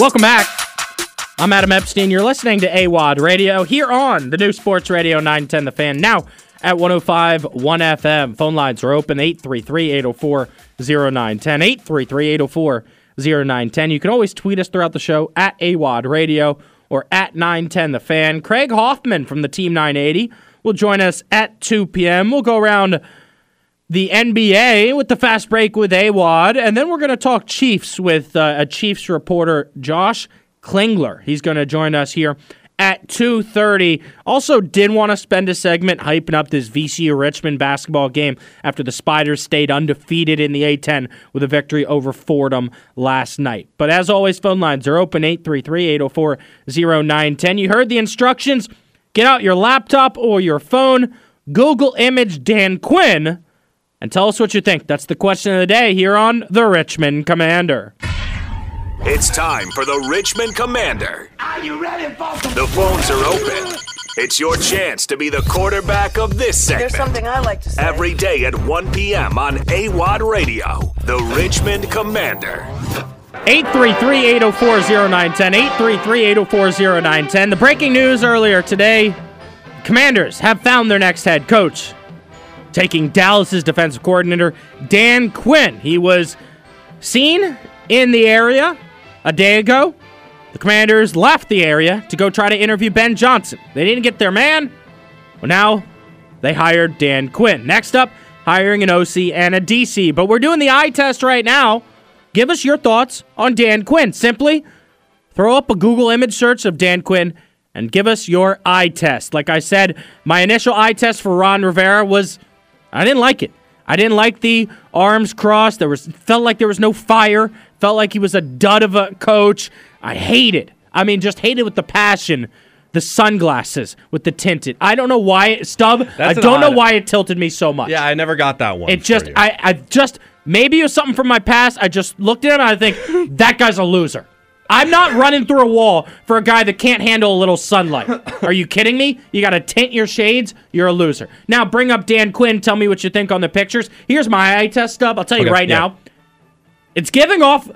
Welcome back. I'm Adam Epstein. You're listening to AWadd Radio here on the new Sports Radio 910 The Fan. Now at 105 1 FM. Phone lines are open 833 804 0910. 833 804 0910. You can always tweet us throughout the show at AWadd Radio or at 910 The Fan. Craig Hoffman from the Team 980 will join us at 2 p.m. We'll go around the NBA with the fast break with AWadd, and then we're going to talk Chiefs with uh, a Chiefs reporter, Josh Klingler. He's going to join us here at 2.30. Also did want to spend a segment hyping up this VCU Richmond basketball game after the Spiders stayed undefeated in the A-10 with a victory over Fordham last night. But as always, phone lines are open, 833-804-0910. You heard the instructions. Get out your laptop or your phone, Google image Dan Quinn, and tell us what you think. That's the question of the day here on The Richmond Commander. It's time for the Richmond Commander. Are you ready, folks? The phones are open. It's your chance to be the quarterback of this segment. There's something I like to say. Every day at 1 p.m. on AWadd Radio, the Richmond Commander. 833-804-0910, 833-804-0910. The breaking news earlier today, Commanders have found their next head coach, taking Dallas's defensive coordinator, Dan Quinn. He was seen in the area a day ago. The Commanders left the area to go try to interview Ben Johnson. They didn't get their man. Well, now they hired Dan Quinn. Next up, hiring an OC and a DC. But we're doing the eye test right now. Give us your thoughts on Dan Quinn. Simply throw up a Google image search of Dan Quinn and give us your eye test. Like I said, my initial eye test for Ron Rivera was I didn't like it. I didn't like the arms crossed. There was felt like there was no fire. Felt like he was a dud of a coach. I hate it. I mean, just hate it with the passion. The sunglasses with the tinted. I don't know why it, Stub. I That's an don't know why it tilted me so much. Yeah, I never got that one. It just. I, I just, maybe it was something from my past. I just looked at him and I think, that guy's a loser. I'm not running through a wall for a guy that can't handle a little sunlight. Are you kidding me? You got to tint your shades. You're a loser. Now bring up Dan Quinn. Tell me what you think on the pictures. Here's my eye test stub. I'll tell you Okay, right yeah. now. It's giving off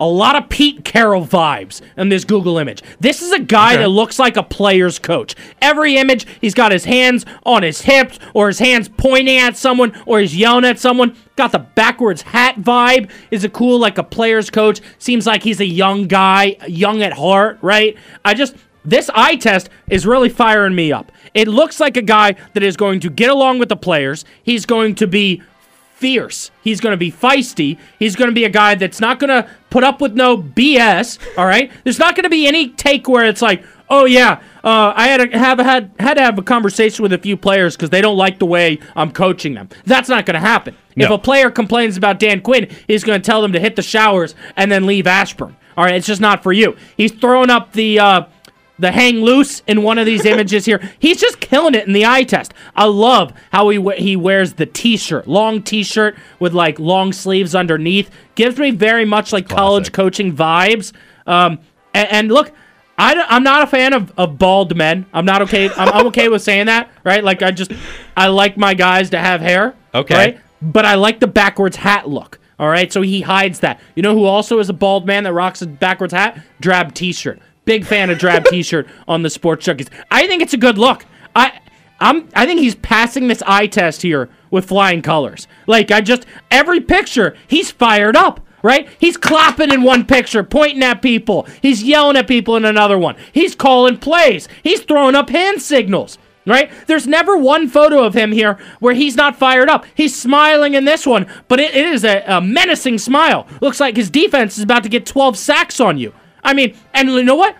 a lot of Pete Carroll vibes in this Google image. This is a guy Okay. that looks like a player's coach. Every image, he's got his hands on his hips, or his hands pointing at someone, or he's yelling at someone. Got the backwards hat vibe. Is it cool like a player's coach? Seems like he's a young guy, young at heart, right? I just. This eye test is really firing me up. It looks like a guy that is going to get along with the players. He's going to be fierce. He's going to be feisty. He's going to be a guy that's not going to put up with no BS. All right. There's not going to be any take where it's like, oh yeah, uh, I had to have had had to have a conversation with a few players because they don't like the way I'm coaching them. That's not going to happen. If a player complains about Dan Quinn, he's going to tell them to hit the showers and then leave Ashburn. All right. It's just not for you. He's throwing up the. Uh, the hang loose in one of these images here. He's just killing it in the eye test. I love how he he wears the t-shirt, long t-shirt with like long sleeves underneath. Gives me very much like college coaching vibes. Um, and, and look, I, am not a fan of, of bald men. I'm not okay. I'm, I'm okay with saying that, right? Like I just I like my guys to have hair. Okay. Right? But I like the backwards hat look. All right, so he hides that. You know who also is a bald man that rocks a backwards hat? Drab T-shirt. Big fan of drab T-shirt on the Sports Junkies. I think it's a good look. I, I'm. I think he's passing this eye test here with flying colors. Like I just every picture, he's fired up. Right? He's clapping in one picture, pointing at people. He's yelling at people in another one. He's calling plays. He's throwing up hand signals right? There's never one photo of him here where he's not fired up. He's smiling in this one, but it, it is a, a menacing smile. Looks like his defense is about to get 12 sacks on you. I mean, and you know what?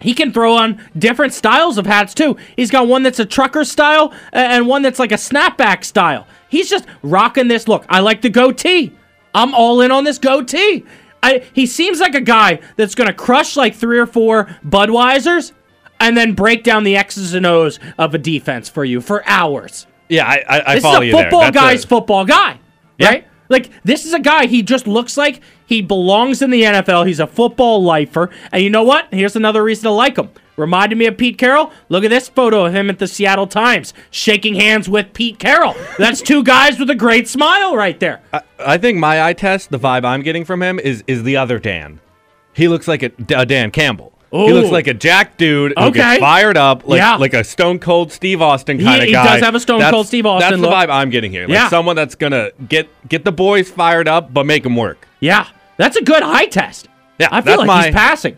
He can throw on different styles of hats too. He's got one that's a trucker style and one that's like a snapback style. He's just rocking this look. I like the goatee. I'm all in on this goatee. I, he seems like a guy that's going to crush like three or four Budweisers and then break down the X's and O's of a defense for you for hours. yeah, I, I, I This is a football guy's a- football guy, Yeah. right? Like this is a guy. He just looks like he belongs in the NFL. He's a football lifer, and you know what? Here's another reason to like him. Reminded me of Pete Carroll. Look at this photo of him at the Seattle Times shaking hands with Pete Carroll. That's two guys with a great smile right there. I, I think my eye test, the vibe I'm getting from him is is the other Dan. he looks like a, a Dan Campbell. He looks like a jack dude who Okay. gets fired up, like Yeah. like a Stone Cold Steve Austin He- kind of guy. he does have a Stone That's- Cold Steve Austin That's the vibe I'm getting here. Like Yeah. someone that's gonna get get the boys fired up, but make them work. Yeah, that's a good eye test. Yeah, I feel like my- he's passing.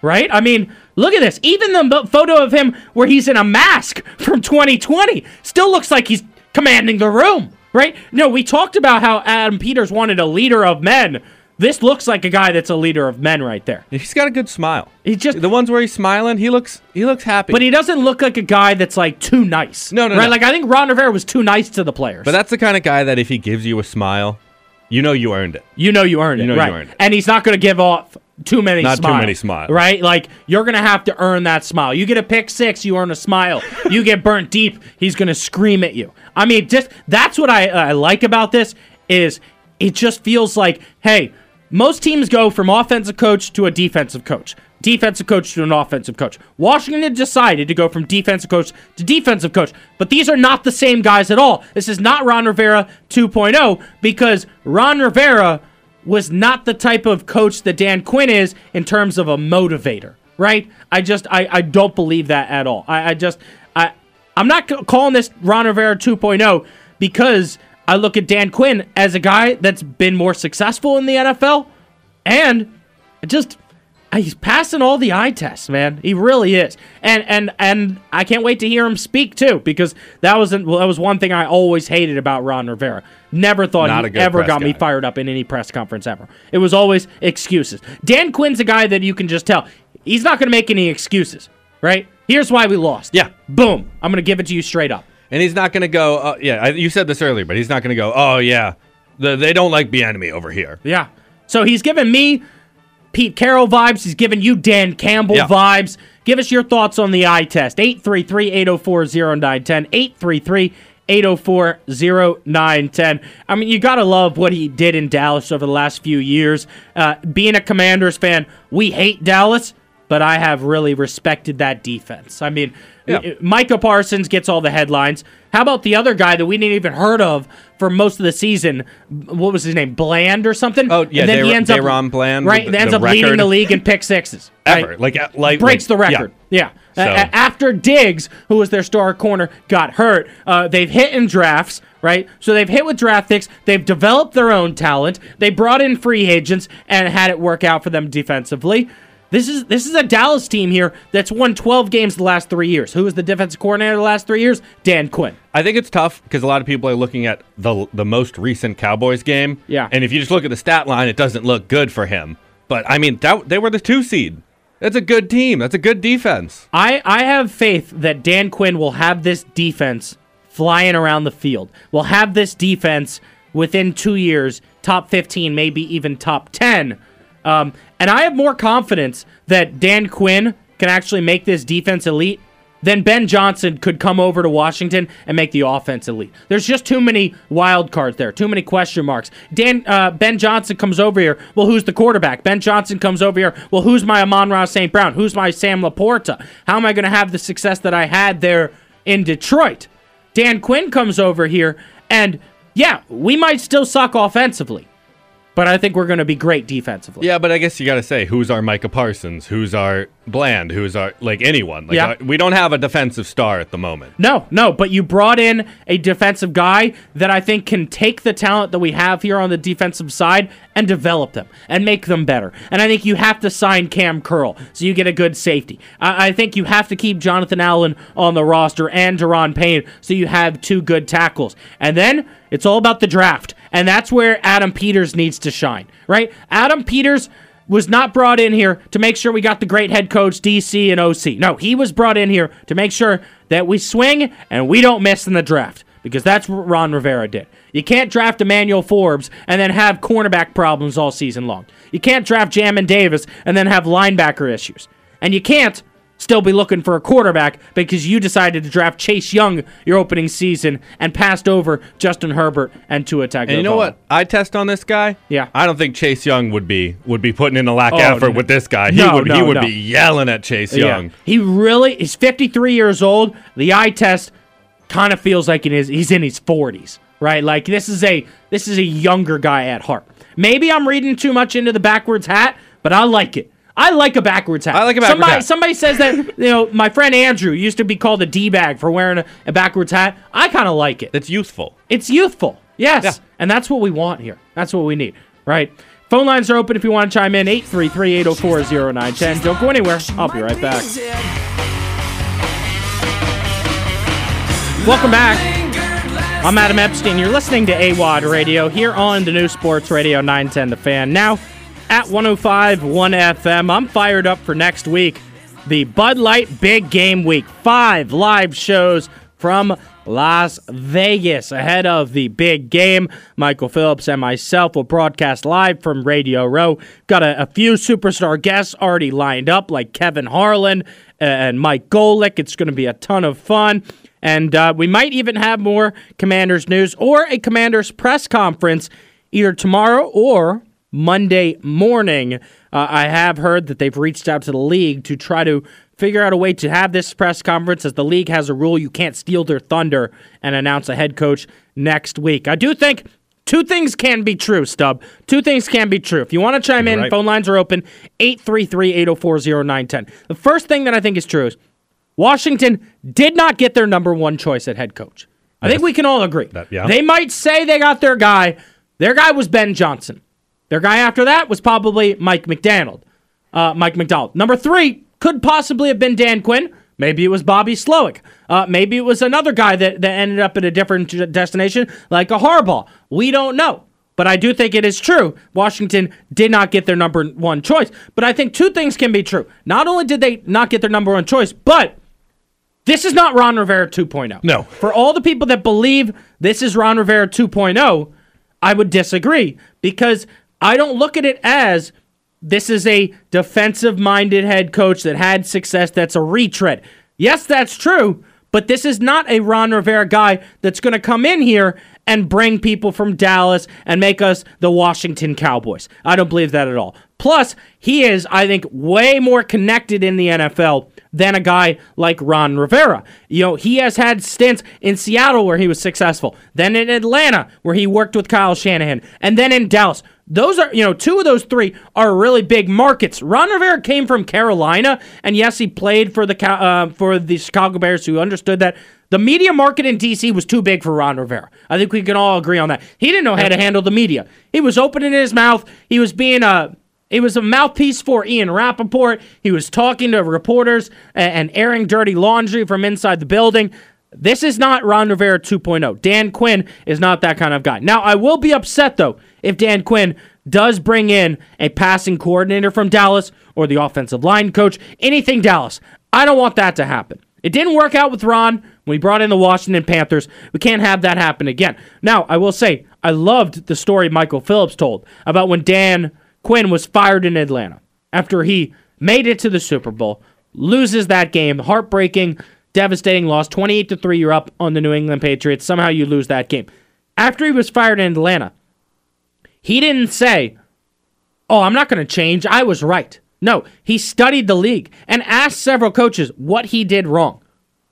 Right? I mean, look at this. Even the photo of him where he's in a mask from 2020 still looks like he's commanding the room. Right? No, we talked about how Adam Peters wanted a leader of men. This looks like a guy that's a leader of men right there. He's got a good smile. He just The ones where he's smiling, he looks he looks happy. but he doesn't look like a guy that's like too nice. No, no, right? no. Like I think Ron Rivera was too nice to the players. But that's the kind of guy that if he gives you a smile, you know you earned it. You know you earned it, know you earned it. And he's not going to give off too many smiles. Not too many smiles. right? Like you're going to have to earn that smile. You get a pick six, you earn a smile. you get burnt deep, he's going to scream at you. I mean, just that's what I, I like about this is it just feels like, hey, most teams go from offensive coach to a defensive coach. Defensive coach to an offensive coach. Washington decided to go from defensive coach to defensive coach, but these are not the same guys at all. This is not Ron Rivera 2.0 because Ron Rivera was not the type of coach that Dan Quinn is in terms of a motivator, right? I just I, I don't believe that at all. I, I just I I'm not calling this Ron Rivera 2.0 because I look at Dan Quinn as a guy that's been more successful in the NFL and just he's passing all the eye tests, man. He really is, and and and I can't wait to hear him speak too, because that was well, that was one thing I always hated about Ron Rivera. Never thought Not he ever got me fired up in any press conference ever. It was always excuses. Dan Quinn's a guy that you can just tell he's not going to make any excuses, right? Here's why we lost. Yeah. boom. I'm going to give it to you straight up. And he's not going to go, uh, yeah, I, you said this earlier, but he's not going to go, oh, yeah, the, they don't like the enemy over here. Yeah. So he's giving me Pete Carroll vibes. He's giving you Dan Campbell Yeah. vibes. Give us your thoughts on the eye test. 833 804 0910. 833 804 0910. I mean, you got to love what he did in Dallas over the last few years. Uh, being a Commanders fan, we hate Dallas, but I have really respected that defense. I mean, Yeah. Micah Parsons gets all the headlines. How about the other guy that we didn't even heard of for most of the season? What was his name? Bland or something? Oh, yeah, and then he ends up DaRon Bland right? the- ends the up leading the league in pick sixes. Ever. Like, uh, like, breaks the like- yeah. record. Yeah. A- So- after Diggs, who was their star corner, got hurt, uh, they've hit in drafts, right? So they've hit with draft picks. They've developed their own talent. They brought in free agents and had it work out for them defensively. This is this is a Dallas team here that's won 12 games the last three years. Who was the defensive coordinator the last three years? Dan Quinn. I think it's tough because a lot of people are looking at the the most recent Cowboys game. Yeah. And if you just look at the stat line, it doesn't look good for him. But I mean, that, they were the two seed. That's a good team. That's a good defense. I, I have faith that Dan Quinn will have this defense flying around the field. Will have this defense within two years, top 15, maybe even top 10. Um, and I have more confidence that Dan Quinn can actually make this defense elite than Ben Johnson could come over to Washington and make the offense elite. There's just too many wild cards there, too many question marks. Dan uh, Ben Johnson comes over here. Well, who's the quarterback? Ben Johnson comes over here. Well, who's my Amon-Ra St. Brown? Who's my Sam LaPorta? How am I going to have the success that I had there in Detroit? Dan Quinn comes over here, and yeah, we might still suck offensively, but I think we're going to be great defensively. Yeah, but I guess you got to say who's our Micah Parsons, who's our Bland, who's our like anyone. Like Yeah. uh, we don't have a defensive star at the moment. No, no, but you brought in a defensive guy that I think can take the talent that we have here on the defensive side and develop them and make them better. And I think you have to sign Kam Curl so you get a good safety. I, I think you have to keep Jonathan Allen on the roster and Daron Payne so you have two good tackles. And then it's all about the draft. And that's where Adam Peters needs to shine, right? Adam Peters was not brought in here to make sure we got the great head coach, DC, and OC. No, he was brought in here to make sure that we swing and we don't miss in the draft because that's what Ron Rivera did. You can't draft Emmanuel Forbes and then have cornerback problems all season long. You can't draft Jamin Davis and then have linebacker issues. And you can't still be looking for a quarterback because you decided to draft Chase Young your opening season and passed over Justin Herbert and Tua Tagovailoa. And you know what? I test on this guy. Yeah. I don't think Chase Young would be would be putting in a lack Oh, effort no. with this guy. He No, would he would no. be yelling at Chase Young. He really he's 53 years old. The eye test kind of feels like it is he's in his 40s, right? Like this is a this is a younger guy at heart. Maybe I'm reading too much into the backwards hat, but I like it I like a backwards hat. I like a backwards somebody, hat. Somebody says that you know my friend Andrew used to be called a d bag for wearing a, a backwards hat. I kind of like it. It's youthful. It's youthful. Yes. Yeah. And that's what we want here. That's what we need, right? Phone lines are open if you want to chime in 833 804 0910. Don't go anywhere. I'll be right back. Welcome back. I'm Adam Epstein. You're listening to AWadd Radio here on the new Sports Radio 910 The Fan. Now at 105 1 FM. I'm fired up for next week. The Bud Light Big Game Week. Five live shows from Las Vegas ahead of the big game. Michael Phillips and myself will broadcast live from Radio Row. Got a, a few superstar guests already lined up, like Kevin Harlan and Mike Golic. It's going to be a ton of fun. And uh, we might even have more Commanders news or a Commanders press conference either tomorrow or Monday morning. Uh, I have heard that they've reached out to the league to try to figure out a way to have this press conference as the league has a rule you can't steal their thunder and announce a head coach next week. I do think two things can be true, Stub. Two things can be true. If you want to chime in, right. phone lines are open 833 804 0910. The first thing that I think is true is Washington did not get their number one choice at head coach. I think we can all agree. That- yeah. They might say they got their guy. Their guy was Ben Johnson. Their guy after that was probably Mike Macdonald. Uh, Mike Macdonald. Number three could possibly have been Dan Quinn. Maybe it was Bobby Slowik. Uh, maybe it was another guy that, that ended up at a different destination, like a Harbaugh. We don't know. But I do think it is true. Washington did not get their number one choice. But I think two things can be true. Not only did they not get their number one choice, but this is not Ron Rivera 2.0. No. For all the people that believe this is Ron Rivera 2.0, I would disagree because I don't look at it as this is a defensive minded head coach that had success that's a retread. Yes, that's true, but this is not a Ron Rivera guy that's going to come in here and bring people from Dallas and make us the Washington Cowboys. I don't believe that at all. Plus, he is, I think, way more connected in the NFL than a guy like Ron Rivera. You know, he has had stints in Seattle where he was successful, then in Atlanta where he worked with Kyle Shanahan, and then in Dallas. Those are, you know, two of those three are really big markets. Ron Rivera came from Carolina, and yes, he played for the uh, for the Chicago Bears, who understood that the media market in DC was too big for Ron Rivera. I think we can all agree on that. He didn't know how to handle the media. He was opening his mouth. He was being a he was a mouthpiece for Ian Rapoport. He was talking to reporters and airing dirty laundry from inside the building. This is not Ron Rivera 2.0. Dan Quinn is not that kind of guy. Now, I will be upset, though, if Dan Quinn does bring in a passing coordinator from Dallas or the offensive line coach, anything Dallas. I don't want that to happen. It didn't work out with Ron when he brought in the Washington Panthers. We can't have that happen again. Now, I will say, I loved the story Michael Phillips told about when Dan Quinn was fired in Atlanta after he made it to the Super Bowl, loses that game, heartbreaking, devastating loss, 28 to 3, you're up on the New England Patriots. Somehow you lose that game. After he was fired in Atlanta, he didn't say, Oh, I'm not going to change. I was right. No, he studied the league and asked several coaches what he did wrong,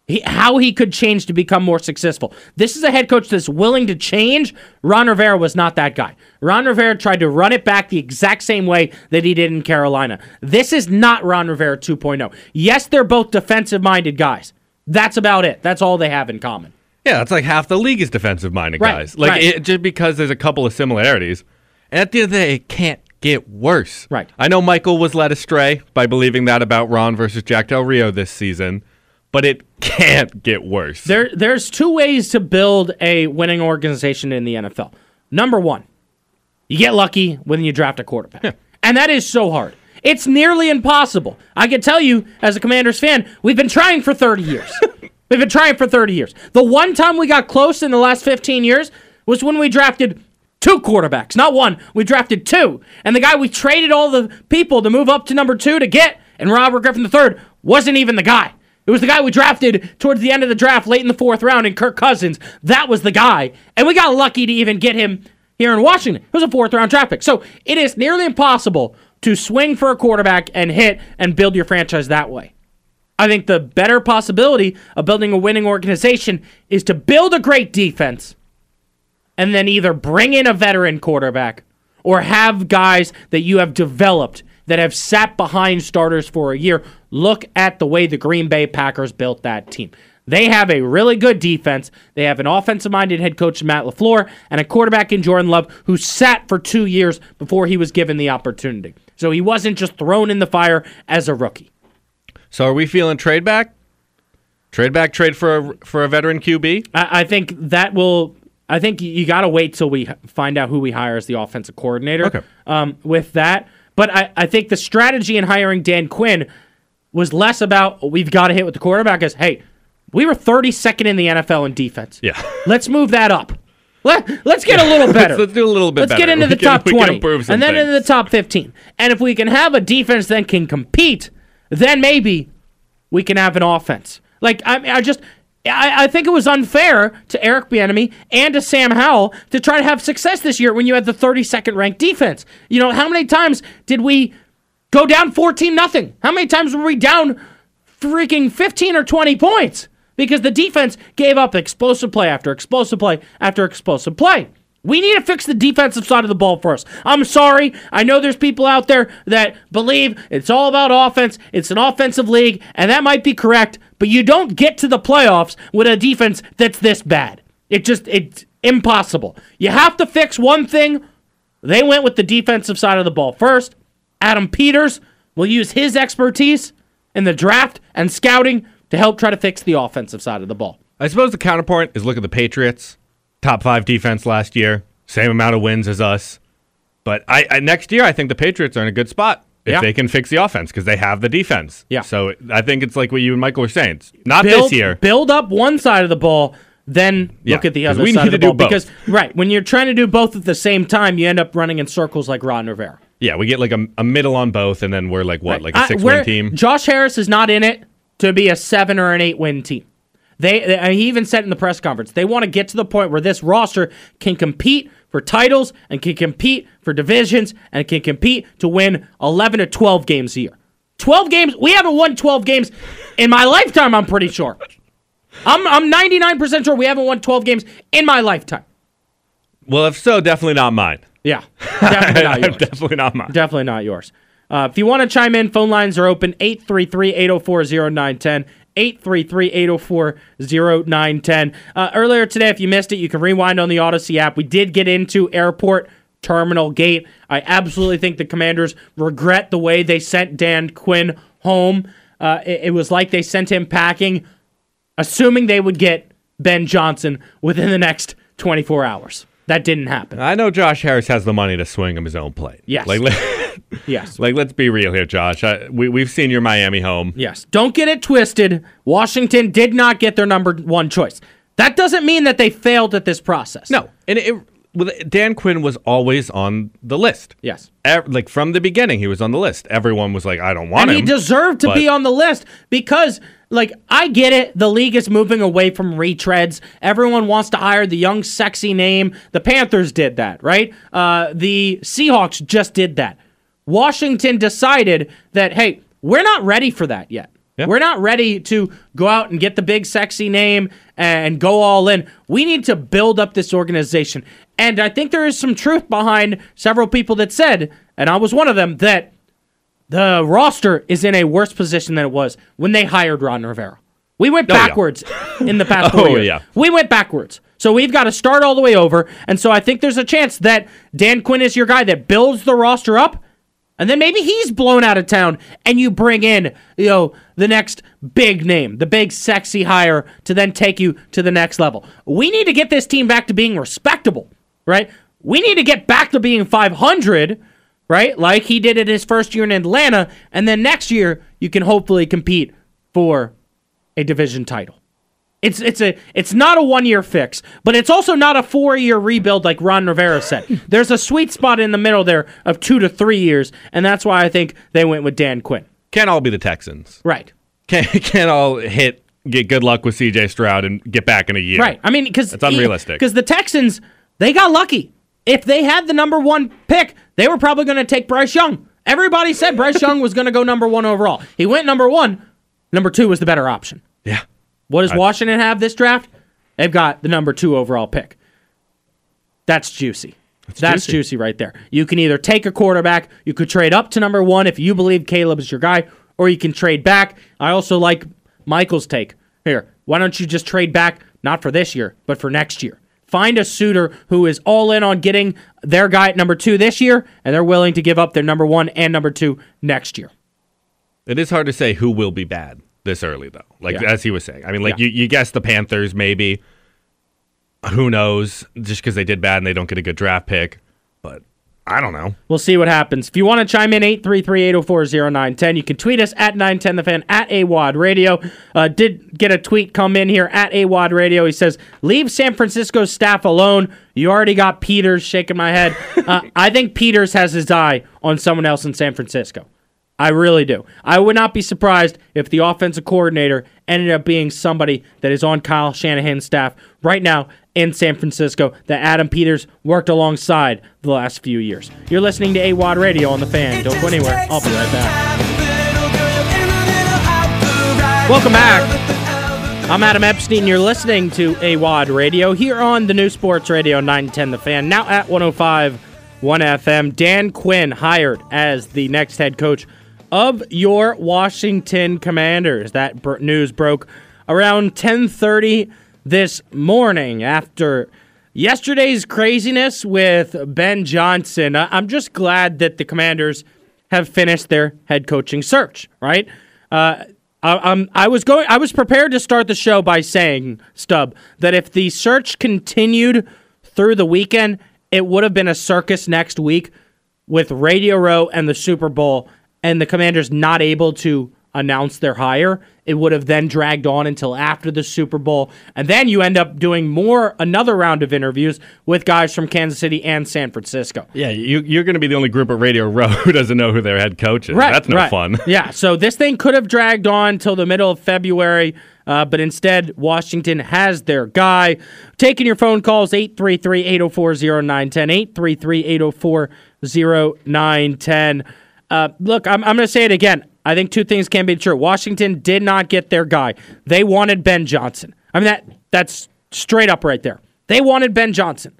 he, how he could change to become more successful. This is a head coach that's willing to change. Ron Rivera was not that guy. Ron Rivera tried to run it back the exact same way that he did in Carolina. This is not Ron Rivera 2.0. Yes, they're both defensive minded guys. That's about it. That's all they have in common. Yeah, it's like half the league is defensive minded Right, guys. Like right. it, just because there's a couple of similarities. And at the end of the day, it can't get worse. Right. I know Michael was led astray by believing that about Ron versus Jack Del Rio this season, but it can't get worse. There, there's two ways to build a winning organization in the NFL. Number one, you get lucky when you draft a quarterback, and that is so hard. It's nearly impossible. I can tell you, as a Commanders fan, we've been trying for 30 years. we've been trying for 30 years. The one time we got close in the last 15 years was when we drafted two quarterbacks, not one. We drafted two, and the guy we traded all the people to move up to number two to get, and Robert Griffin III wasn't even the guy. It was the guy we drafted towards the end of the draft, late in the fourth round, and Kirk Cousins. That was the guy. And we got lucky to even get him here in Washington. It was a fourth round draft pick. So it is nearly impossible to swing for a quarterback and hit and build your franchise that way. I think the better possibility of building a winning organization is to build a great defense and then either bring in a veteran quarterback or have guys that you have developed that have sat behind starters for a year. Look at the way the Green Bay Packers built that team. They have a really good defense. They have an offensive minded head coach, Matt LaFleur, and a quarterback in Jordan Love who sat for two years before he was given the opportunity. So he wasn't just thrown in the fire as a rookie. So are we feeling trade back? Trade back, trade for a, for a veteran QB? I, I think that will. I think you got to wait till we find out who we hire as the offensive coordinator. Okay. Um, with that, but I, I think the strategy in hiring Dan Quinn was less about we've got to hit with the quarterback as hey, we were 32nd in the NFL in defense. Yeah. Let's move that up. Let, let's get a little better. Let's do a little bit Let's get into We the can- top 20 and then things. into the top 15. And if we can have a defense that can compete, then maybe we can have an offense. Like I, I just, I, I think it was unfair to Eric Bieniemy and to Sam Howell to try to have success this year when you had the 32nd ranked defense. You know, how many times did we go down 14 nothing? How many times were we down freaking 15 or 20 points? Because the defense gave up explosive play after explosive play after explosive play. We need to fix the defensive side of the ball first. I'm sorry. I know there's people out there that believe it's all about offense. It's an offensive league, and that might be correct, but you don't get to the playoffs with a defense that's this bad. It just it's impossible. You have to fix one thing. They went with the defensive side of the ball first. Adam Peters will use his expertise in the draft and scouting to help try to fix the offensive side of the ball. I suppose the counterpoint is look at the Patriots, top five defense last year, same amount of wins as us. But I, I next year, I think the Patriots are in a good spot if Yeah. they can fix the offense because they have the defense. Yeah. So I think it's like what you and Michael were saying. It's not build, this year. Build up one side of the ball, then Yeah, look at the other we side need of to the do ball. both. Because right when you're trying to do both at the same time, you end up running in circles like Ron Rivera. Yeah, we get like a, a middle on both, and then we're like what, like a six win team. Josh Harris is not in it to be a seven or an eight win team. They, they- he even said in the press conference they want to get to the point where this roster can compete for titles and can compete for divisions and can compete to win 11 to 12 games a year. 12 games. We haven't won 12 games in my lifetime. I'm pretty sure. I'm I'm 99% sure we haven't won 12 games in my lifetime. Well, if so, definitely not mine. Yeah, definitely not yours. definitely not mine. Definitely not yours. Uh, if you want to chime in, phone lines are open 833 804 0910. 833 804 0910. Uh, Earlier today, if you missed it, you can rewind on the Audacy app. We did get into airport terminal gate. I absolutely think the commanders regret the way they sent Dan Quinn home. Uh, it, it was like they sent him packing, assuming they would get Ben Johnson within the next 24 hours. That didn't happen. I know Josh Harris has the money to swing him his own plate. Yes. Like, Yes. like let's be real here, Josh. I, we, we've seen your Miami home. Yes. Don't get it twisted. Washington did not get their number one choice. That doesn't mean that they failed at this process. No, and it, with Dan Quinn was always on the list. Yes. Ev- like from the beginning, he was on the list. Everyone was like, "I don't want And him." he deserved to be on the list because, like, I get it. The league is moving away from retreads. Everyone wants to hire the young, sexy name. The Panthers did that, right? Uh, the Seahawks just did that. Washington decided that, hey, we're not ready for that yet. Yeah. We're not ready to go out and get the big, sexy name and go all in. We need to build up this organization. And I think there is some truth behind several people that said, and I was one of them, that the roster is in a worse position than it was when they hired Ron Rivera. We went Oh, yeah. backwards in the past four Oh, years. yeah. We went backwards. So we've got to start all the way over. And so I think there's a chance that Dan Quinn is your guy that builds the roster up. And then maybe he's blown out of town and you bring in, you know, the next big name, the big sexy hire to then take you to the next level. We need to get this team back to being respectable, right? We need to get back to being 500, right? Like he did in his first year in Atlanta. And then next year, you can hopefully compete for a division title. It's it's a it's not a one year fix, but it's also not a four year rebuild like Ron Rivera said. There's a sweet spot in the middle there of two to three years, and that's why I think they went with Dan Quinn. Can't all be the Texans. Right. Can't can't all hit get good luck with C.J. Stroud and get back in a year. Right. I mean, because It's unrealistic. Because the Texans, they got lucky. If they had the number one pick, they were probably going to take Bryce Young. Everybody said Bryce Young was going to go number one overall. He went number one. Number two was the better option. Yeah. What does Washington have this draft? They've got the number two overall pick. That's juicy. That's juicy. juicy right there. You can either take a quarterback, you could trade up to number one if you believe Caleb is your guy, or you can trade back. I also like Michael's take. Here, why don't you just trade back, not for this year, but for next year? Find a suitor who is all in on getting their guy at number two this year, and they're willing to give up their number one and number two next year. It is hard to say who will be bad this early, though. Like Yeah. as he was saying, I mean, like Yeah. you, you guess the Panthers maybe. Who knows? Just because they did bad and they don't get a good draft pick, but I don't know. We'll see what happens. If you want to chime in, 833-804-0910. You can tweet us at 910thefan, at AWadd Radio. Uh, did get a tweet come in here at AWadd Radio. He says, leave San Francisco staff alone. You already got Peters shaking my head. Uh, I think Peters has his eye on someone else in San Francisco. I really do. I would not be surprised if the offensive coordinator ended up being somebody that is on Kyle Shanahan's staff right now in San Francisco that Adam Peters worked alongside the last few years. You're listening to AWadd Radio on the fan. Don't go anywhere. I'll be right back. Welcome back. I'm Adam Epstein. You're listening to AWadd Radio here on the new Sports Radio 910 The Fan, now at 105 1 FM. Dan Quinn hired as the next head coach of your Washington Commanders. That news broke around 10:30 this morning after yesterday's craziness with Ben Johnson. I'm just glad that the Commanders have finished their head coaching search, right? Uh, um, I was going. I was prepared to start the show by saying, Stub, that if the search continued through the weekend, it would have been a circus next week with Radio Row and the Super Bowl, and the Commanders not able to announce their hire. It would have then dragged on until after the Super Bowl, and then you end up doing more another round of interviews with guys from Kansas City and San Francisco. Yeah, you, you're going to be the only group at Radio Row who doesn't know who their head coach is. Right, That's no right. fun. yeah, so this thing could have dragged on till the middle of February, uh, but instead, Washington has their guy. Taking your phone calls, 833 804 0910, 833 804 0910. Uh, Look, I'm, I'm going to say it again. I think two things can be true. Washington did not get their guy. They wanted Ben Johnson. I mean, that that's straight up right there. They wanted Ben Johnson.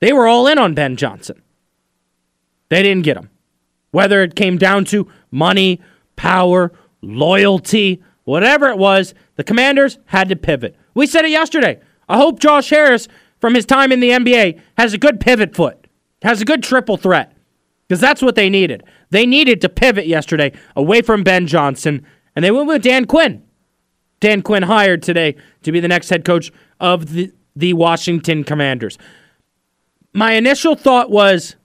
They were all in on Ben Johnson. They didn't get him whether it came down to money, power, loyalty, whatever it was, the commanders had to pivot. We said it yesterday. I hope Josh Harris, from his time in the NBA, has a good pivot foot, has a good triple threat, because that's what they needed. They needed to pivot yesterday away from Ben Johnson, and they went with Dan Quinn. Dan Quinn hired today to be the next head coach of the, the Washington Commanders. My initial thought was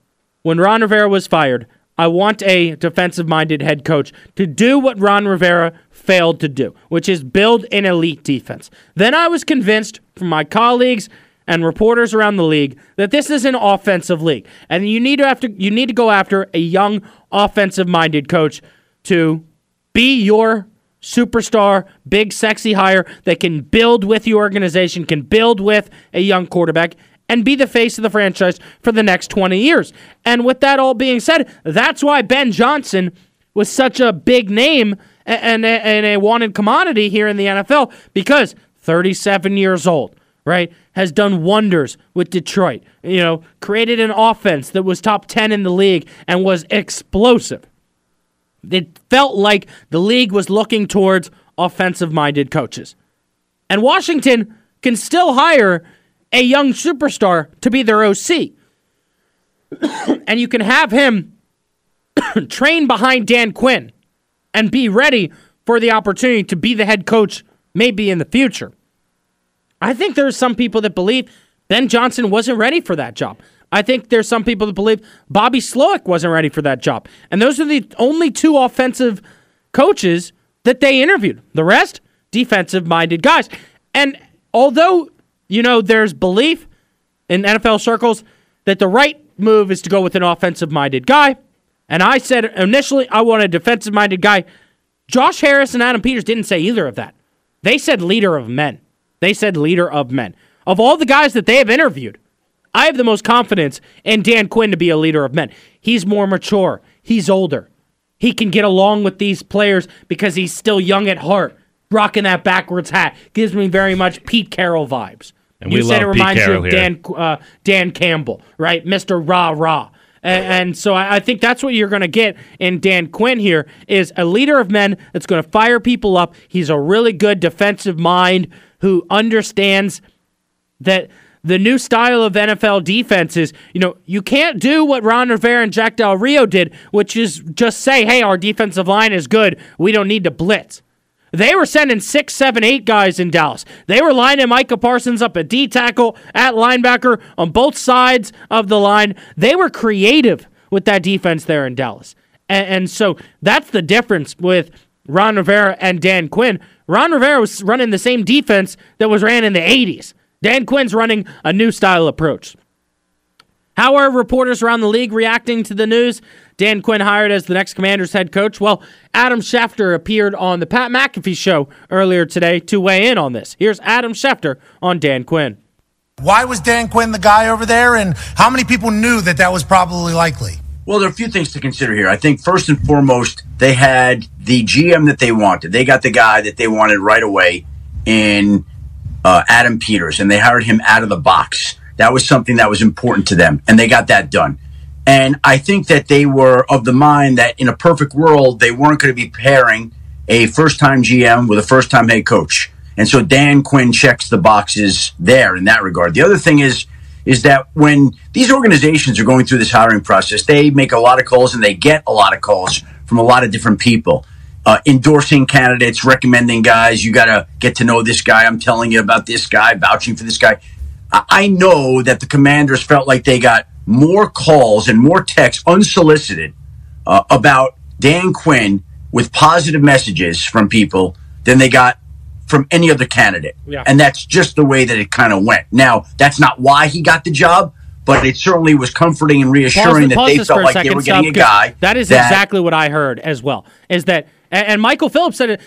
when Ron Rivera was fired, I want a defensive minded head coach to do what Ron Rivera failed to do, which is build an elite defense. Then I was convinced from my colleagues and reporters around the league that this is an offensive league. And you need to have to you need to go after a young offensive minded coach to be your superstar, big sexy hire that can build with your organization, can build with a young quarterback and be the face of the franchise for the next 20 years. And with that all being said, that's why Ben Johnson was such a big name and, and, and a wanted commodity here in the NFL because 37 years old, right, has done wonders with Detroit. You know, created an offense that was top 10 in the league and was explosive. It felt like the league was looking towards offensive minded coaches. And Washington can still hire a young superstar to be their OC. and you can have him train behind Dan Quinn and be ready for the opportunity to be the head coach maybe in the future. I think there's some people that believe Ben Johnson wasn't ready for that job. I think there's some people that believe Bobby Slowik wasn't ready for that job. And those are the only two offensive coaches that they interviewed. The rest, defensive minded guys. And although, you know, there's belief in NFL circles that the right move is to go with an offensive minded guy, and I said initially I want a defensive minded guy, Josh Harris and Adam Peters didn't say either of that. They said leader of men. They said leader of men. Of all the guys that they have interviewed, I have the most confidence in Dan Quinn to be a leader of men. He's more mature. He's older. He can get along with these players because he's still young at heart. Rocking that backwards hat gives me very much Pete Carroll vibes. And you we said it reminds you of here. Dan uh, Dan Campbell, right, Mister Rah Rah. And, and so I, I think that's what you're going to get in Dan Quinn here is a leader of men that's going to fire people up. He's a really good defensive mind who understands that the new style of NFL defense is, you know, you can't do what Ron Rivera and Jack Del Rio did, which is just say, hey, our defensive line is good. We don't need to blitz. They were sending six, seven, eight guys in Dallas. They were lining Micah Parsons up at D tackle, at linebacker, on both sides of the line. They were creative with that defense there in Dallas. And, and so that's the difference with Ron Rivera and Dan Quinn. Ron Rivera was running the same defense that was ran in the 80s. Dan Quinn's running a new style approach. How are reporters around the league reacting to the news? Dan Quinn hired as the next Commanders head coach. Well, Adam Schefter appeared on the Pat McAfee show earlier today to weigh in on this. Here's Adam Schefter on Dan Quinn. Why was Dan Quinn the guy over there, and how many people knew that that was probably likely? Well, there are a few things to consider here. I think first and foremost, they had the GM that they wanted. They got the guy that they wanted right away in uh, Adam Peters, and they hired him out of the box. That was something that was important to them, and they got that done. And I think that they were of the mind that in a perfect world, they weren't going to be pairing a first time GM with a first time head coach. And so Dan Quinn checks the boxes there in that regard. The other thing is, is that when these organizations are going through this hiring process, they make a lot of calls and they get a lot of calls from a lot of different people. Uh, endorsing candidates, recommending guys. You got to get to know this guy. I'm telling you about this guy, vouching for this guy. I, I know that the commanders felt like they got more calls and more texts unsolicited uh, about Dan Quinn with positive messages from people than they got from any other candidate. Yeah. And that's just the way that it kind of went. Now, that's not why he got the job, but it certainly was comforting and reassuring Pause- that pause they felt like they were getting a guy. That is that- exactly what I heard as well. Is that and, Michael Phillips said it.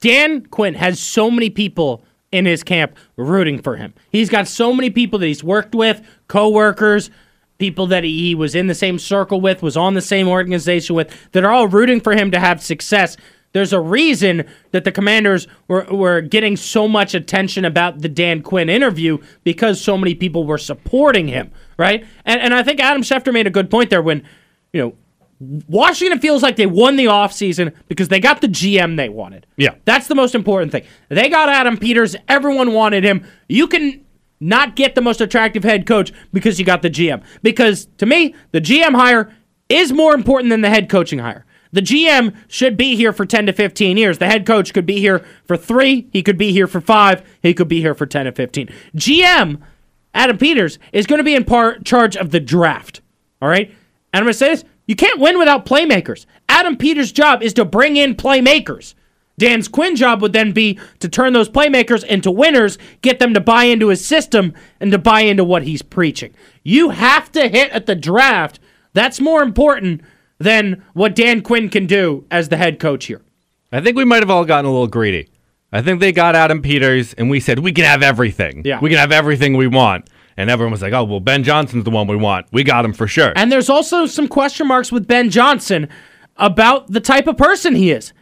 Dan Quinn has so many people in his camp rooting for him. He's got so many people that he's worked with, coworkers, people that he was in the same circle with, was on the same organization with, that are all rooting for him to have success. There's a reason that the commanders were, were getting so much attention about the Dan Quinn interview because so many people were supporting him, right? And, and I think Adam Schefter made a good point there when, you know, Washington feels like they won the offseason because they got the GM they wanted. Yeah. That's the most important thing. They got Adam Peters. Everyone wanted him. You can not get the most attractive head coach because you got the GM. Because to me, the GM hire is more important than the head coaching hire. The GM should be here for 10 to 15 years. The head coach could be here for three. He could be here for five. He could be here for 10 to 15. GM, Adam Peters, is going to be in part charge of the draft. All right? And I'm going to say this you can't win without playmakers. Adam Peters' job is to bring in playmakers. Dan's Quinn job would then be to turn those playmakers into winners, get them to buy into his system and to buy into what he's preaching. You have to hit at the draft. That's more important than what Dan Quinn can do as the head coach here. I think we might have all gotten a little greedy. I think they got Adam Peters, and we said we can have everything. Yeah. we can have everything we want. And everyone was like, "Oh, well, Ben Johnson's the one we want. We got him for sure." And there's also some question marks with Ben Johnson about the type of person he is.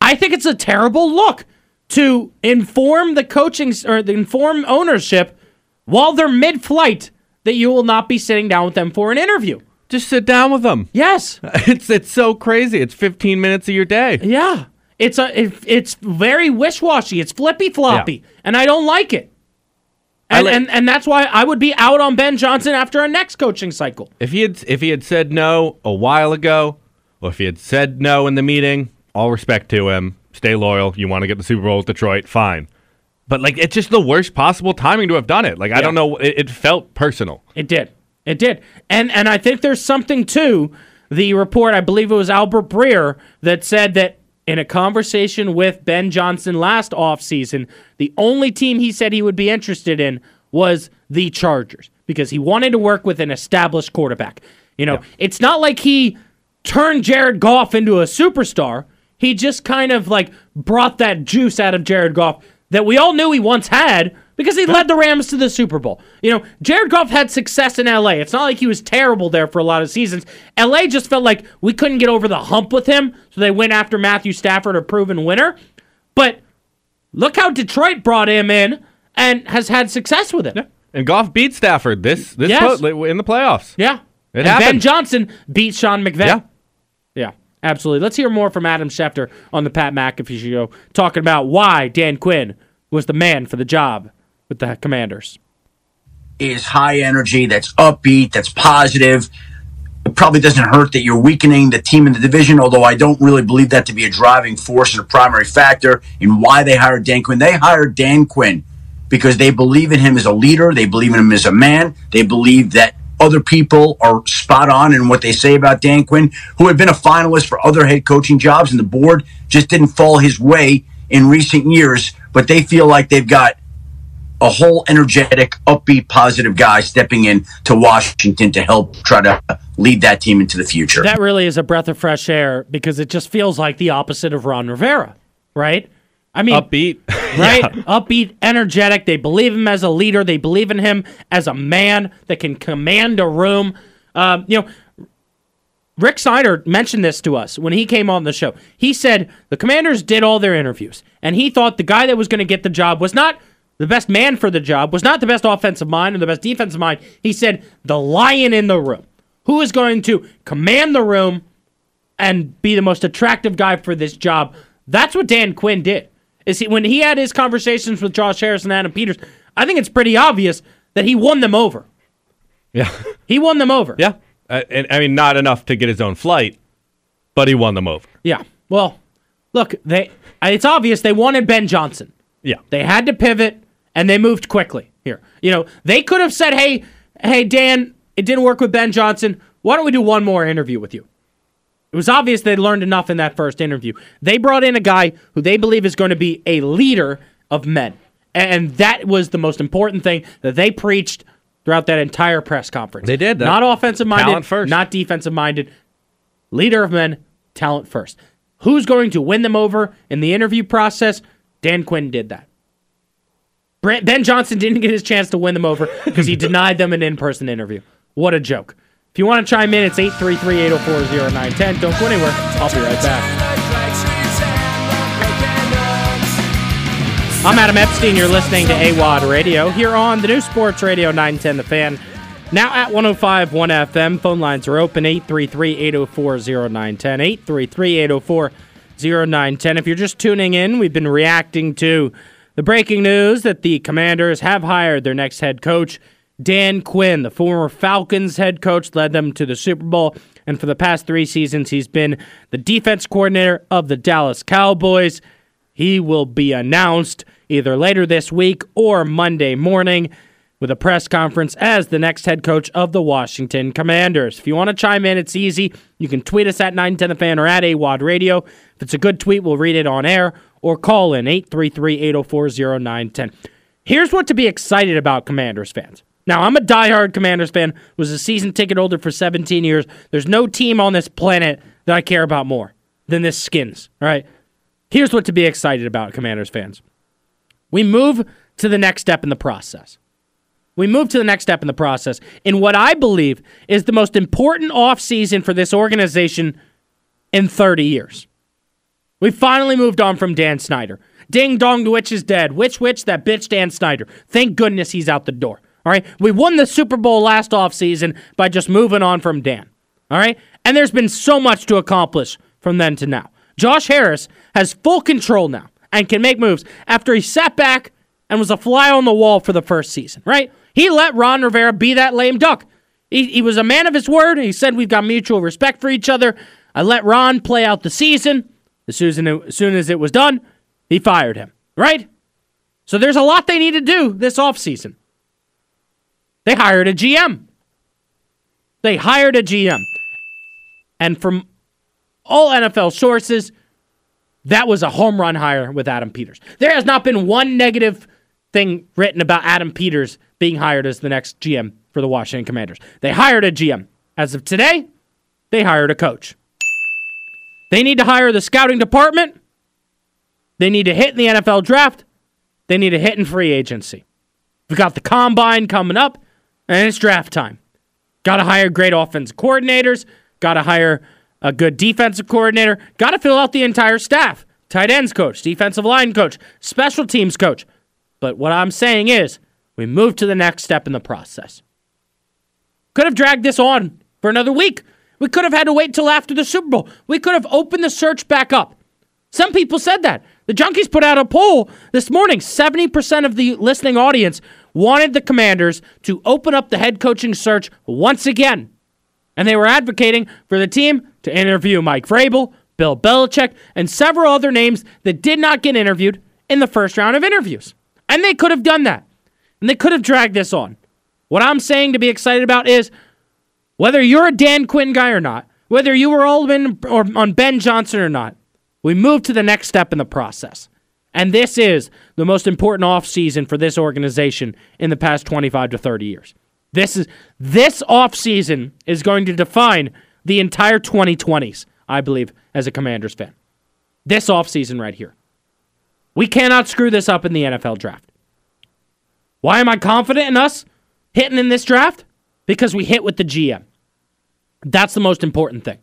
I think it's a terrible look to inform the coaching or the inform ownership while they're mid-flight that you will not be sitting down with them for an interview. Just sit down with them. Yes. It's it's so crazy. It's 15 minutes of your day. Yeah. It's a it, it's very wish-washy. It's flippy floppy, and I don't like it. And, like- and and that's why I would be out on Ben Johnson after our next coaching cycle. If he had if he had said no a while ago, or if he had said no in the meeting, all respect to him. Stay loyal. You want to get the Super Bowl with Detroit, fine. But like, it's just the worst possible timing to have done it. Like, I don't know. It, it felt personal. It did. It did. And and I think there's something to the report. I believe it was Albert Breer that said that in a conversation with Ben Johnson last offseason, the only team he said he would be interested in was the Chargers because he wanted to work with an established quarterback. You know, it's not like he turned Jared Goff into a superstar. He just kind of like brought that juice out of Jared Goff that we all knew he once had because he led the Rams to the Super Bowl. You know, Jared Goff had success in LA. It's not like he was terrible there for a lot of seasons. LA just felt like we couldn't get over the hump with him, so they went after Matthew Stafford, a proven winner. But look how Detroit brought him in and has had success with it. And Goff beat Stafford this this Yes. po- in the playoffs. Yeah. It and Ben. Johnson beat Sean McVay. Yeah. Yeah, absolutely. Let's hear more from Adam Schefter on the Pat McAfee show, talking about why Dan Quinn was the man for the job with the Commanders. is high energy, that's upbeat, that's positive. It probably doesn't hurt that you're weakening the team in the division, although I don't really believe that to be a driving force and a primary factor in why they hired Dan Quinn. They hired Dan Quinn because they believe in him as a leader, they believe in him as a man, they believe that other people are spot on in what they say about Dan Quinn, who had been a finalist for other head coaching jobs, and the board just didn't fall his way in recent years. But they feel like they've got a whole energetic, upbeat, positive guy stepping in to Washington to help try to lead that team into the future. That really is a breath of fresh air because it just feels like the opposite of Ron Rivera, right? I mean, Upbeat. right? Yeah. Upbeat, energetic. They believe him as a leader. They believe in him as a man that can command a room. Um, you know, Rick Snider mentioned this to us when he came on the show. He said the commanders did all their interviews, and he thought the guy that was going to get the job was not the best man for the job, was not the best offensive mind or the best defensive mind. He said the lion in the room, who is going to command the room and be the most attractive guy for this job. That's what Dan Quinn did. Is he when he had his conversations with Josh Harris and Adam Peters? I think it's pretty obvious that he won them over. Yeah. He won them over. Yeah. Uh, and I mean, not enough to get his own flight, but he won them over. Yeah. Well, look, they it's obvious they wanted Ben Johnson. Yeah. They had to pivot and they moved quickly here. You know, they could have said, "Hey, hey Dan, it didn't work with Ben Johnson. Why don't we do one more interview with you?" It was obvious they learned enough in that first interview. They brought in a guy who they believe is going to be a leader of men. And that was the most important thing that they preached throughout that entire press conference. They did. Not offensive minded, Talent first. not defensive minded. Leader of men, talent first. Who's going to win them over in the interview process? Dan Quinn did that. Ben Johnson didn't get his chance to win them over because he denied them an in person interview. What a joke. If you want to chime in, it's 833 804 0910. Don't go anywhere. I'll be right back. I'm Adam Epstein. You're listening to AWadd Radio here on the new Sports Radio 910 The Fan. Now at 105.1 FM. Phone lines are open 833 804 0910. 833 804 0910. If you're just tuning in, we've been reacting to the breaking news that the Commanders have hired their next head coach, Dan Quinn, the former Falcons head coach, led them to the Super Bowl. And for the past three seasons, he's been the defense coordinator of the Dallas Cowboys. He will be announced either later this week or Monday morning with a press conference as the next head coach of the Washington Commanders. If you want to chime in, it's easy. You can tweet us at 910 The Fan or at AWadd Radio. If it's a good tweet, we'll read it on air or call in 833 804 0910. Here's what to be excited about, Commanders fans. Now, I'm a diehard Commanders fan, was a season ticket holder for 17 years. There's no team on this planet that I care about more than this Skins, all right? Here's what to be excited about, Commanders fans. We move to the next step in the process. We move to the next step in the process in what I believe is the most important offseason for this organization in 30 years. We finally moved on from Dan Snyder. Ding dong, the witch is dead. Witch, witch, that bitch Dan Snyder. Thank goodness he's out the door. All right. We won the Super Bowl last offseason by just moving on from Dan. All right. And there's been so much to accomplish from then to now. Josh Harris has full control now and can make moves after he sat back and was a fly on the wall for the first season, right? He let Ron Rivera be that lame duck. He, he was a man of his word. He said we've got mutual respect for each other. I let Ron play out the season. As soon as, as soon as it was done, he fired him, right? So there's a lot they need to do this offseason. They hired a GM. They hired a GM. And from all NFL sources, that was a home run hire with Adam Peters. There has not been one negative thing written about Adam Peters being hired as the next GM for the Washington Commanders. They hired a GM. As of today, they hired a coach. They need to hire the scouting department. They need to hit in the NFL draft. They need to hit in free agency. We've got the combine coming up, and it's draft time. Got to hire great offensive coordinators. Got to hire a good defensive coordinator. Got to fill out the entire staff. Tight ends coach, defensive line coach, special teams coach. But what I'm saying is, we move to the next step in the process. Could have dragged this on for another week. We could have had to wait until after the Super Bowl. We could have opened the search back up. Some people said that. The Junkies put out a poll this morning. 70% of the listening audience wanted the Commanders to open up the head coaching search once again. And they were advocating for the team to interview Mike Vrabel, Bill Belichick, and several other names that did not get interviewed in the first round of interviews. And they could have done that. And they could have dragged this on. What I'm saying to be excited about is whether you're a Dan Quinn guy or not, whether you were in or on Ben Johnson or not, we move to the next step in the process. And this is the most important offseason for this organization in the past 25 to 30 years. This is this offseason is going to define the entire 2020s, I believe, as a Commanders fan. This offseason right here. We cannot screw this up in the NFL draft. Why am I confident in us hitting in this draft? Because we hit with the GM. That's the most important thing.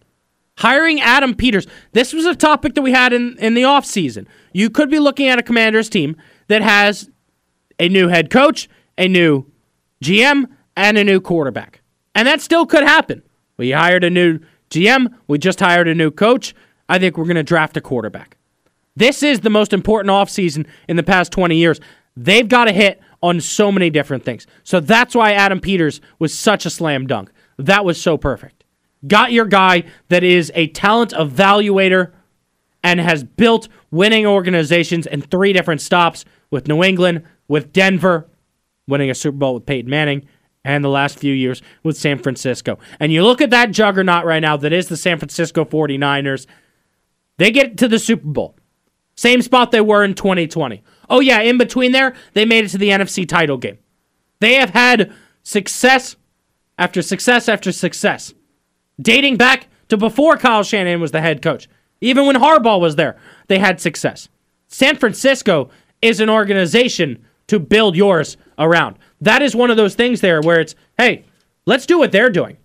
Hiring Adam Peters. This was a topic that we had in, in the offseason. You could be looking at a commander's team that has a new head coach, a new GM, and a new quarterback. And that still could happen. We hired a new GM, we just hired a new coach. I think we're going to draft a quarterback. This is the most important offseason in the past 20 years. They've got to hit on so many different things. So that's why Adam Peters was such a slam dunk. That was so perfect. Got your guy that is a talent evaluator and has built winning organizations in three different stops with New England, with Denver, winning a Super Bowl with Peyton Manning, and the last few years with San Francisco. And you look at that juggernaut right now that is the San Francisco 49ers. They get to the Super Bowl. Same spot they were in 2020. Oh, yeah, in between there, they made it to the NFC title game. They have had success after success after success, dating back to before Kyle Shanahan was the head coach. Even when Harbaugh was there, they had success. San Francisco is an organization to build yours around. That is one of those things there where it's, hey, let's do what they're doing.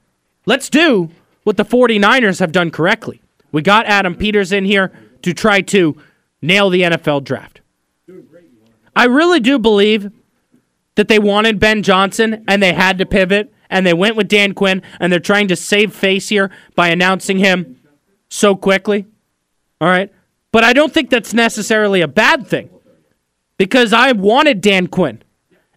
Let's do what the 49ers have done correctly. We got Adam Peters in here to try to nail the NFL draft. I really do believe that they wanted Ben Johnson and they had to pivot and they went with Dan Quinn and they're trying to save face here by announcing him so quickly. All right. But I don't think that's necessarily a bad thing because I wanted Dan Quinn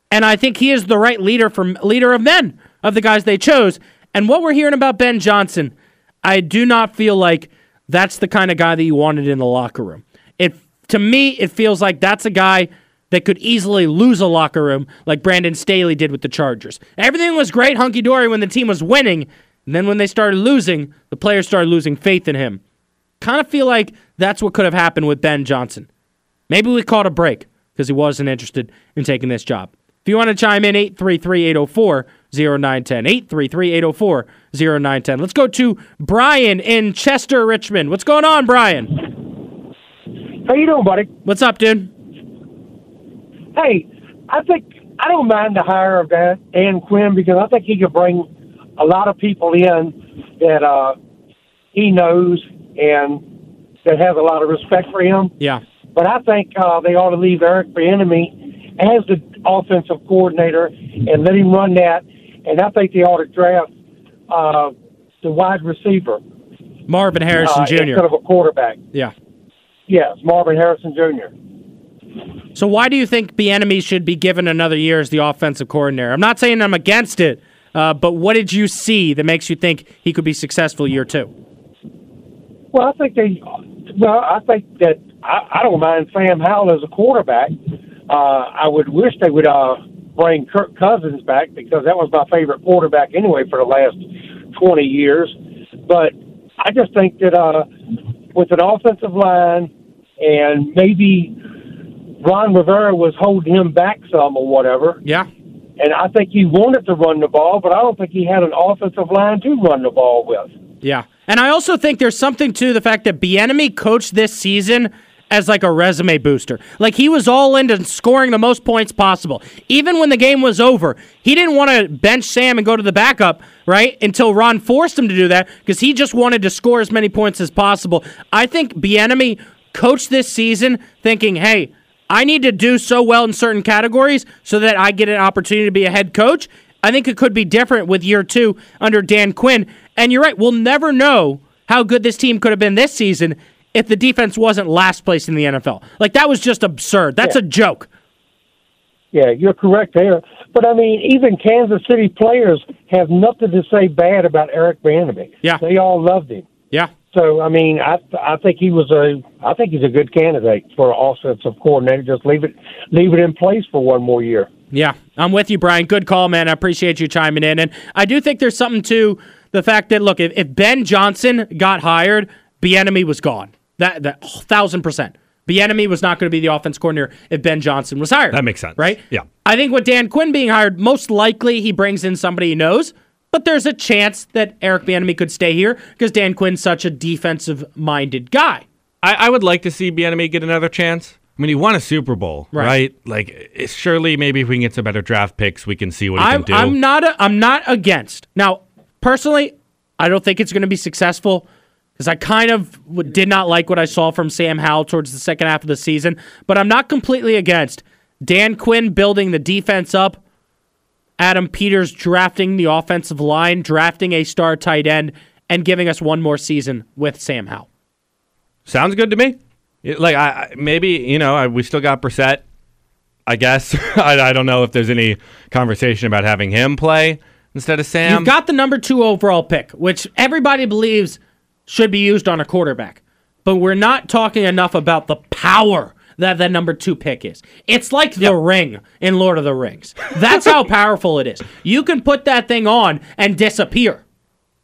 and I think he is the right leader for leader of men of the guys they chose. And what we're hearing about Ben Johnson, I do not feel like that's the kind of guy that you wanted in the locker room. It to me, it feels like that's a guy that could easily lose a locker room like Brandon Staley did with the Chargers. Everything was great, hunky dory, when the team was winning. And then when they started losing, the players started losing faith in him. Kind of feel like that's what could have happened with Ben Johnson. Maybe we caught a break because he wasn't interested in taking this job. If you want to chime in, 833 804 0910. 833 804 0910. Let's go to Brian in Chester, Richmond. What's going on, Brian? How you doing, buddy? What's up, dude? Hey, I think I don't mind the hire of Dan, Dan Quinn because I think he could bring a lot of people in that uh, he knows and that have a lot of respect for him. Yeah. But I think uh, they ought to leave Eric Bieniemy as the offensive coordinator and let him run that. And I think they ought to draft uh, the wide receiver Marvin Harrison uh, Jr. instead of a quarterback. Yeah. Yes, Marvin Harrison Jr. So why do you think Bieniemy should be given another year as the offensive coordinator? I'm not saying I'm against it, uh, but what did you see that makes you think he could be successful year two? Well, I think they. Well, I think that I, I don't mind Sam Howell as a quarterback. Uh, I would wish they would uh, bring Kirk Cousins back because that was my favorite quarterback anyway for the last twenty years. But I just think that uh, with an offensive line and maybe Ron Rivera was holding him back some or whatever. Yeah. And I think he wanted to run the ball, but I don't think he had an offensive line to run the ball with. Yeah. And I also think there's something to the fact that Bieniemy coached this season as like a resume booster. Like he was all into scoring the most points possible. Even when the game was over, he didn't want to bench Sam and go to the backup, right? Until Ron forced him to do that because he just wanted to score as many points as possible. I think Bieniemy coached this season thinking, "Hey, I need to do so well in certain categories so that I get an opportunity to be a head coach. I think it could be different with year two under Dan Quinn. And you're right, we'll never know how good this team could have been this season if the defense wasn't last place in the NFL. Like, that was just absurd. That's a joke. Yeah, you're correct there. But I mean, even Kansas City players have nothing to say bad about Eric Bieniemy. Yeah. they all loved him. Yeah. So I mean, I I think he was a I think he's a good candidate for offensive coordinator. Just leave it leave it in place for one more year. Yeah, I'm with you, Brian. Good call, man. I appreciate you chiming in. And I do think there's something to the fact that, look, if, if Ben Johnson got hired, Bieniemy was gone. That, that thousand percent. Bieniemy was not going to be the offense coordinator if Ben Johnson was hired. That makes sense. Right? Yeah. I think with Dan Quinn being hired, most likely he brings in somebody he knows, but there's a chance that Eric Bieniemy could stay here because Dan Quinn's such a defensive-minded guy. I, I would like to see Bieniemy get another chance. I mean, he won a Super Bowl, Right. right? Like, it's- surely maybe if we can get some better draft picks, we can see what he I'm, can do. I'm not a, I'm not against. Now, personally, I don't think it's going to be successful because I kind of w- did not like what I saw from Sam Howell towards the second half of the season. But I'm not completely against Dan Quinn building the defense up, Adam Peters drafting the offensive line, drafting a star tight end, and giving us one more season with Sam Howell. Sounds good to me. Like, I, I maybe you know I, we still got Brissett. I guess I, I don't know if there's any conversation about having him play instead of Sam. You've got the number two overall pick, which everybody believes should be used on a quarterback. But we're not talking enough about the power that that number two pick is. It's like the ring in Lord of the Rings. That's how powerful it is. You can put that thing on and disappear,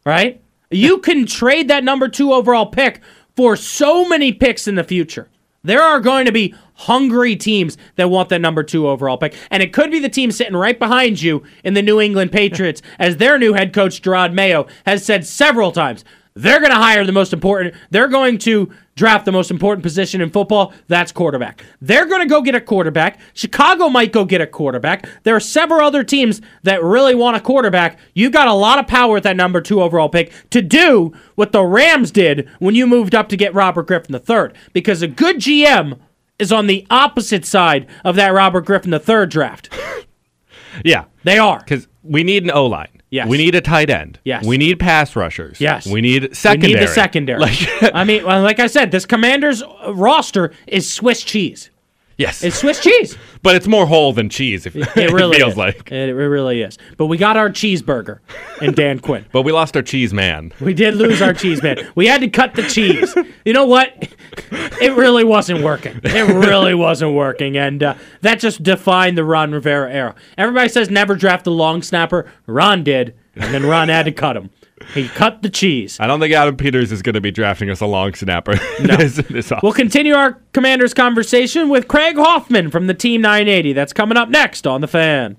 right? You can trade that number two overall pick for so many picks in the future. There are going to be hungry teams that want that number two overall pick. And it could be the team sitting right behind you in the New England Patriots, as their new head coach, Jerod Mayo, has said several times. They're going to hire the most important, they're going to draft the most important position in football. That's quarterback. They're going to go get a quarterback. Chicago might go get a quarterback. There are several other teams that really want a quarterback. You've got a lot of power at that number two overall pick to do what the Rams did when you moved up to get Robert Griffin III. Because a good GM is on the opposite side of that Robert Griffin III draft. yeah, They are. because we need an O line. Yes. We need a tight end. Yes. We need pass rushers. Yes. We need secondary. We need the secondary. Like, I mean, like I said, this Commanders roster is Swiss cheese. Yes. It's Swiss cheese. but it's more whole than cheese. If It really feels is. like. it, it really is. But we got our cheeseburger and Dan Quinn. But we lost our cheese man. We did lose our cheese man. We had to cut the cheese. You know what? It really wasn't working. It really wasn't working, and uh, that just defined the Ron Rivera era. Everybody says never draft a long snapper. Ron did, and then Ron had to cut him. He cut the cheese. I don't think Adam Peters is going to be drafting us a long snapper. this, this We'll continue our Commanders conversation with Craig Hoffman from the Team 980. That's coming up next on the Fan.